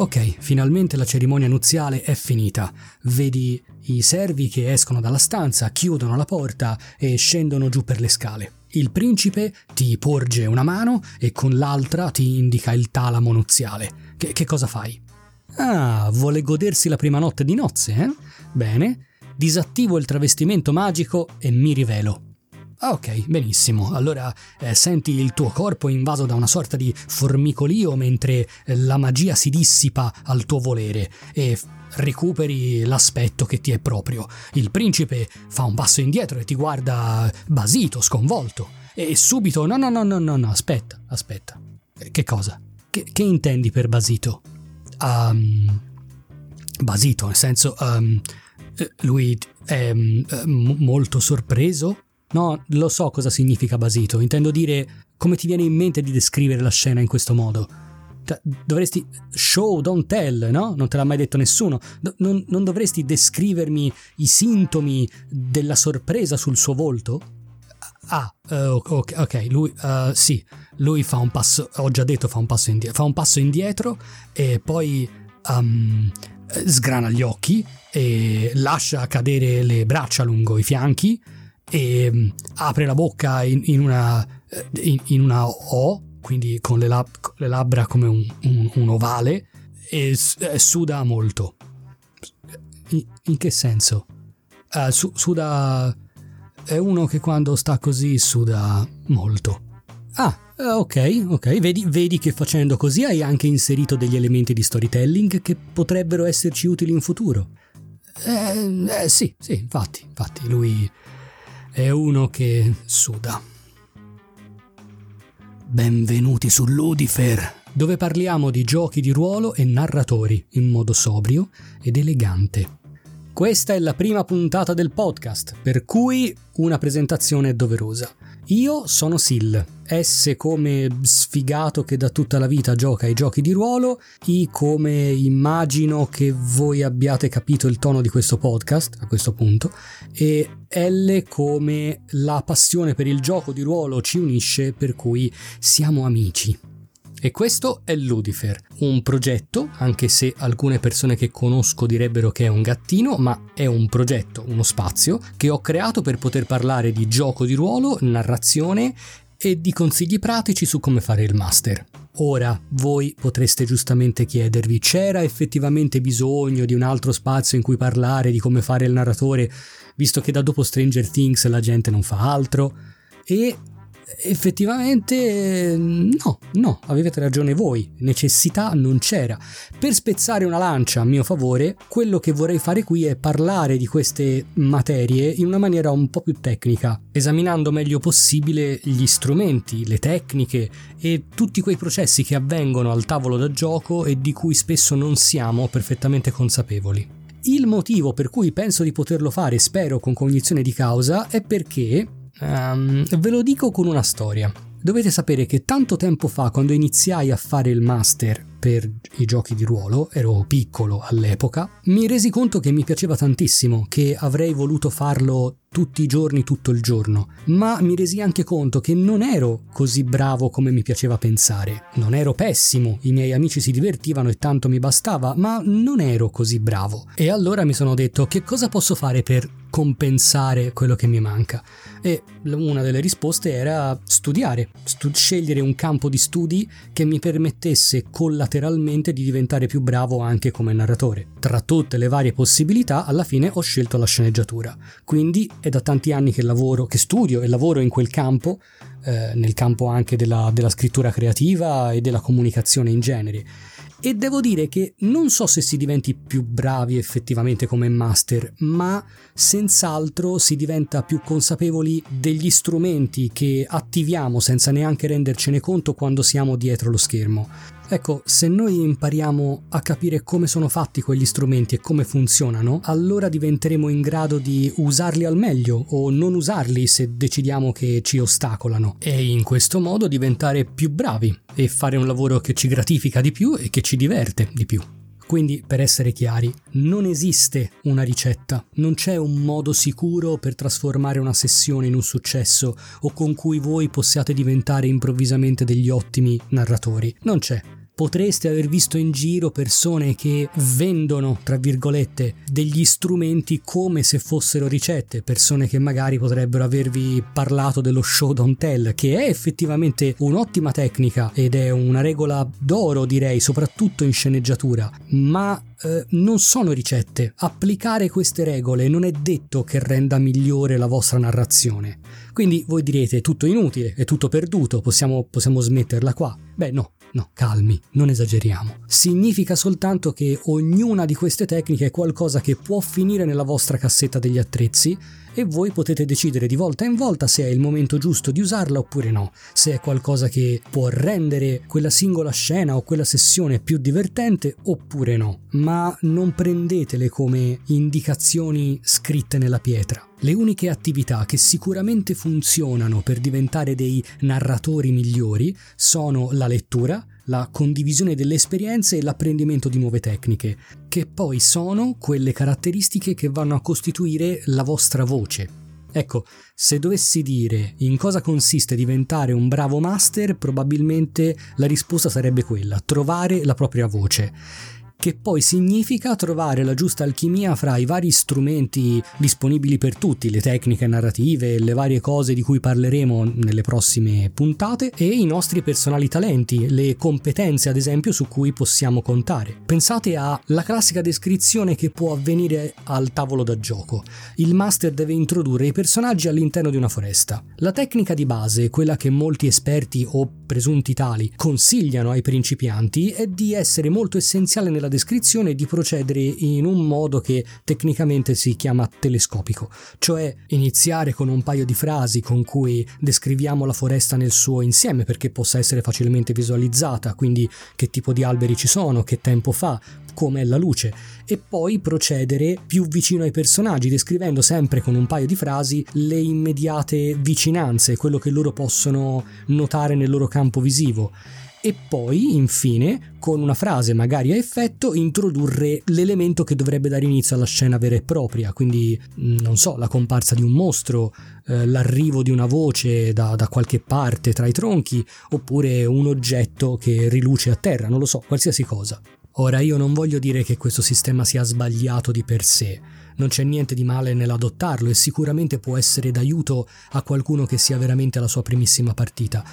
Ok, finalmente la cerimonia nuziale è finita. Vedi i servi che escono dalla stanza, chiudono la porta e scendono giù per le scale. Il principe ti porge una mano e con l'altra ti indica il talamo nuziale. Che, che cosa fai? Ah, vuole godersi la prima notte di nozze, eh? Bene, disattivo il travestimento magico e mi rivelo. Ah, ok, benissimo. Allora eh, senti il tuo corpo invaso da una sorta di formicolio mentre eh, la magia si dissipa al tuo volere e recuperi l'aspetto che ti è proprio. Il principe fa un passo indietro e ti guarda basito, sconvolto. E subito, no, no, no, no, no, no, aspetta, aspetta. Eh, che cosa? Che, che intendi per basito? Um, basito, nel senso, um, lui è um, molto sorpreso No, lo so cosa significa basito, intendo dire come ti viene in mente di descrivere la scena in questo modo. Cioè, dovresti show, don't tell, no? Non te l'ha mai detto nessuno. Do- non, non, dovresti descrivermi i sintomi della sorpresa sul suo volto? Ah, uh, ok, ok, lui, uh, sì, lui fa un passo, ho già detto fa un passo indietro, fa un passo indietro e poi um, sgrana gli occhi e lascia cadere le braccia lungo i fianchi e mm, apre la bocca in, in, una, eh, in, in, una, O, quindi con le, lab, le labbra come un, un, un, ovale, e eh, suda molto. In, in che senso? Uh, su, suda... È uno che quando sta così suda molto. Ah, ok, ok. Vedi, vedi che facendo così hai anche inserito degli elementi di storytelling che potrebbero esserci utili in futuro. Eh, eh, sì, sì, infatti, infatti, lui è uno che suda. Benvenuti su Ludifer, dove parliamo di giochi di ruolo e narratori in modo sobrio ed elegante. Questa è la prima puntata del podcast, per cui una presentazione doverosa. Io sono Sil, S come sfigato che da tutta la vita gioca ai giochi di ruolo, I come immagino che voi abbiate capito il tono di questo podcast a questo punto, e L come la passione per il gioco di ruolo ci unisce per cui siamo amici. E questo è Ludifer, un progetto, anche se alcune persone che conosco direbbero che è un gattino, ma è un progetto, uno spazio che ho creato per poter parlare di gioco di ruolo, narrazione e di consigli pratici su come fare il master. Ora, voi potreste giustamente chiedervi, c'era effettivamente bisogno di un altro spazio in cui parlare di come fare il narratore, visto che da dopo Stranger Things la gente non fa altro? E effettivamente no, no, avete ragione voi, necessità non c'era. Per spezzare una lancia a mio favore, quello che vorrei fare qui è parlare di queste materie in una maniera un po' più tecnica, esaminando meglio possibile gli strumenti, le tecniche e tutti quei processi che avvengono al tavolo da gioco e di cui spesso non siamo perfettamente consapevoli. Il motivo per cui penso di poterlo fare, spero con cognizione di causa, è perché Um, ve lo dico con una storia. Dovete sapere che tanto tempo fa, quando iniziai a fare il master per i giochi di ruolo, ero piccolo all'epoca, mi resi conto che mi piaceva tantissimo, che avrei voluto farlo tutti i giorni, tutto il giorno, ma mi resi anche conto che non ero così bravo come mi piaceva pensare. Non ero pessimo, i miei amici si divertivano e tanto mi bastava, ma non ero così bravo. E allora mi sono detto che cosa posso fare per compensare quello che mi manca. E una delle risposte era studiare, stu- scegliere un campo di studi che mi permettesse collateralmente di diventare più bravo anche come narratore. Tra tutte le varie possibilità, alla fine ho scelto la sceneggiatura. Quindi è da tanti anni che lavoro, che studio e lavoro in quel campo, eh, nel campo anche della, della scrittura creativa e della comunicazione in genere e devo dire che non so se si diventi più bravi effettivamente come master, ma senz'altro si diventa più consapevoli degli strumenti che attiviamo senza neanche rendercene conto quando siamo dietro lo schermo. Ecco, se noi impariamo a capire come sono fatti quegli strumenti e come funzionano, allora diventeremo in grado di usarli al meglio o non usarli se decidiamo che ci ostacolano e in questo modo diventare più bravi e fare un lavoro che ci gratifica di più e che ci diverte di più. Quindi, per essere chiari, non esiste una ricetta, non c'è un modo sicuro per trasformare una sessione in un successo o con cui voi possiate diventare improvvisamente degli ottimi narratori. Non c'è. Potreste aver visto in giro persone che vendono, tra virgolette, degli strumenti come se fossero ricette, persone che magari potrebbero avervi parlato dello show don't tell, che è effettivamente un'ottima tecnica ed è una regola d'oro, direi, soprattutto in sceneggiatura, ma eh, non sono ricette. Applicare queste regole non è detto che renda migliore la vostra narrazione. Quindi voi direte tutto inutile, è tutto perduto, possiamo, possiamo smetterla qua. Beh no, No, calmi, non esageriamo. Significa soltanto che ognuna di queste tecniche è qualcosa che può finire nella vostra cassetta degli attrezzi e voi potete decidere di volta in volta se è il momento giusto di usarla oppure no, se è qualcosa che può rendere quella singola scena o quella sessione più divertente oppure no, ma non prendetele come indicazioni scritte nella pietra. Le uniche attività che sicuramente funzionano per diventare dei narratori migliori sono la lettura, la condivisione delle esperienze e l'apprendimento di nuove tecniche, che poi sono quelle caratteristiche che vanno a costituire la vostra voce. Ecco, se dovessi dire in cosa consiste diventare un bravo master, probabilmente la risposta sarebbe quella, trovare la propria voce che poi significa trovare la giusta alchimia fra i vari strumenti disponibili per tutti, le tecniche narrative, le varie cose di cui parleremo nelle prossime puntate e i nostri personali talenti, le competenze ad esempio su cui possiamo contare. Pensate alla classica descrizione che può avvenire al tavolo da gioco. Il master deve introdurre i personaggi all'interno di una foresta. La tecnica di base, quella che molti esperti o presunti tali consigliano ai principianti, è di essere molto essenziale nella descrizione di procedere in un modo che tecnicamente si chiama telescopico, cioè iniziare con un paio di frasi con cui descriviamo la foresta nel suo insieme perché possa essere facilmente visualizzata, quindi che tipo di alberi ci sono, che tempo fa, come è la luce, e poi procedere più vicino ai personaggi, descrivendo sempre con un paio di frasi le immediate vicinanze, quello che loro possono notare nel loro campo visivo e poi, infine, con una frase magari a effetto, introdurre l'elemento che dovrebbe dare inizio alla scena vera e propria, quindi, mm, non so, la comparsa di un mostro, eh, l'arrivo di una voce da, da qualche parte tra i tronchi, oppure un oggetto che riluce a terra, non lo so, qualsiasi cosa. Ora io non voglio dire che questo sistema sia sbagliato di per sé, non c'è niente di male nell'adottarlo e sicuramente può essere d'aiuto a qualcuno che sia veramente alla sua primissima partita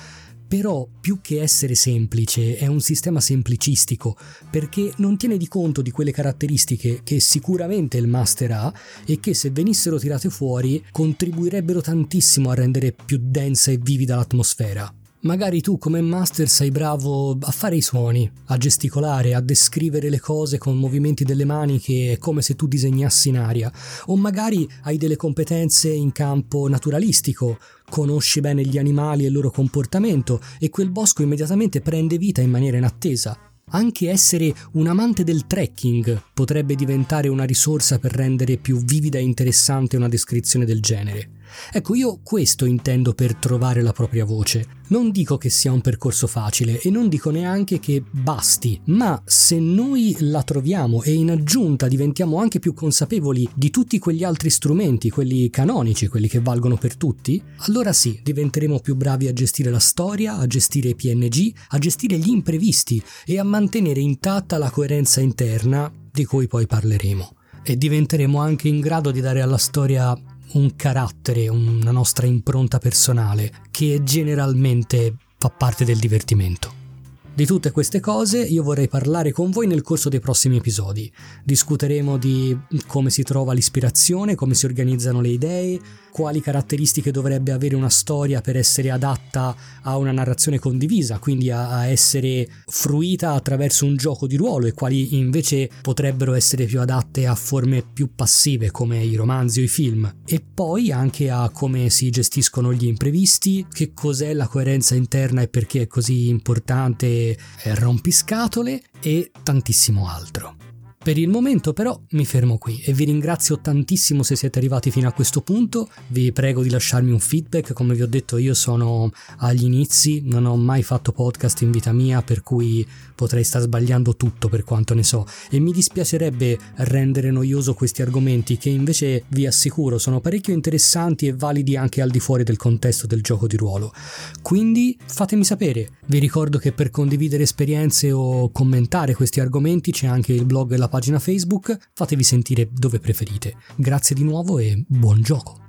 però più che essere semplice è un sistema semplicistico perché non tiene di conto di quelle caratteristiche che sicuramente il master ha e che se venissero tirate fuori contribuirebbero tantissimo a rendere più densa e vivida l'atmosfera. Magari tu come master sei bravo a fare i suoni, a gesticolare, a descrivere le cose con movimenti delle mani che è come se tu disegnassi in aria, o magari hai delle competenze in campo naturalistico, conosci bene gli animali e il loro comportamento e quel bosco immediatamente prende vita in maniera inattesa. Anche essere un amante del trekking potrebbe diventare una risorsa per rendere più vivida e interessante una descrizione del genere. Ecco, io questo intendo per trovare la propria voce. Non dico che sia un percorso facile e non dico neanche che basti, ma se noi la troviamo e in aggiunta diventiamo anche più consapevoli di tutti quegli altri strumenti, quelli canonici, quelli che valgono per tutti, allora sì, diventeremo più bravi a gestire la storia, a gestire i PNG, a gestire gli imprevisti e a mantenere intatta la coerenza interna di cui poi parleremo. E diventeremo anche in grado di dare alla storia un carattere, una nostra impronta personale che generalmente fa parte del divertimento. Di tutte queste cose io vorrei parlare con voi nel corso dei prossimi episodi. Discuteremo di come si trova l'ispirazione, come si organizzano le idee, quali caratteristiche dovrebbe avere una storia per essere adatta a una narrazione condivisa, quindi a, a essere fruita attraverso un gioco di ruolo e quali invece potrebbero essere più adatte a forme più passive come i romanzi o i film. E poi anche a come si gestiscono gli imprevisti, che cos'è la coerenza interna e perché è così importante rompiscatole e tantissimo altro. Per il momento però mi fermo qui e vi ringrazio tantissimo se siete arrivati fino a questo punto, vi prego di lasciarmi un feedback, come vi ho detto io sono agli inizi, non ho mai fatto podcast in vita mia per cui potrei star sbagliando tutto per quanto ne so. E mi dispiacerebbe rendere noioso questi argomenti che invece vi assicuro sono parecchio interessanti e validi anche al di fuori del contesto del gioco di ruolo. Quindi fatemi sapere, vi ricordo che per condividere esperienze o commentare questi argomenti c'è anche il blog e la pagina Facebook, fatevi sentire dove preferite. Grazie di nuovo e buon gioco!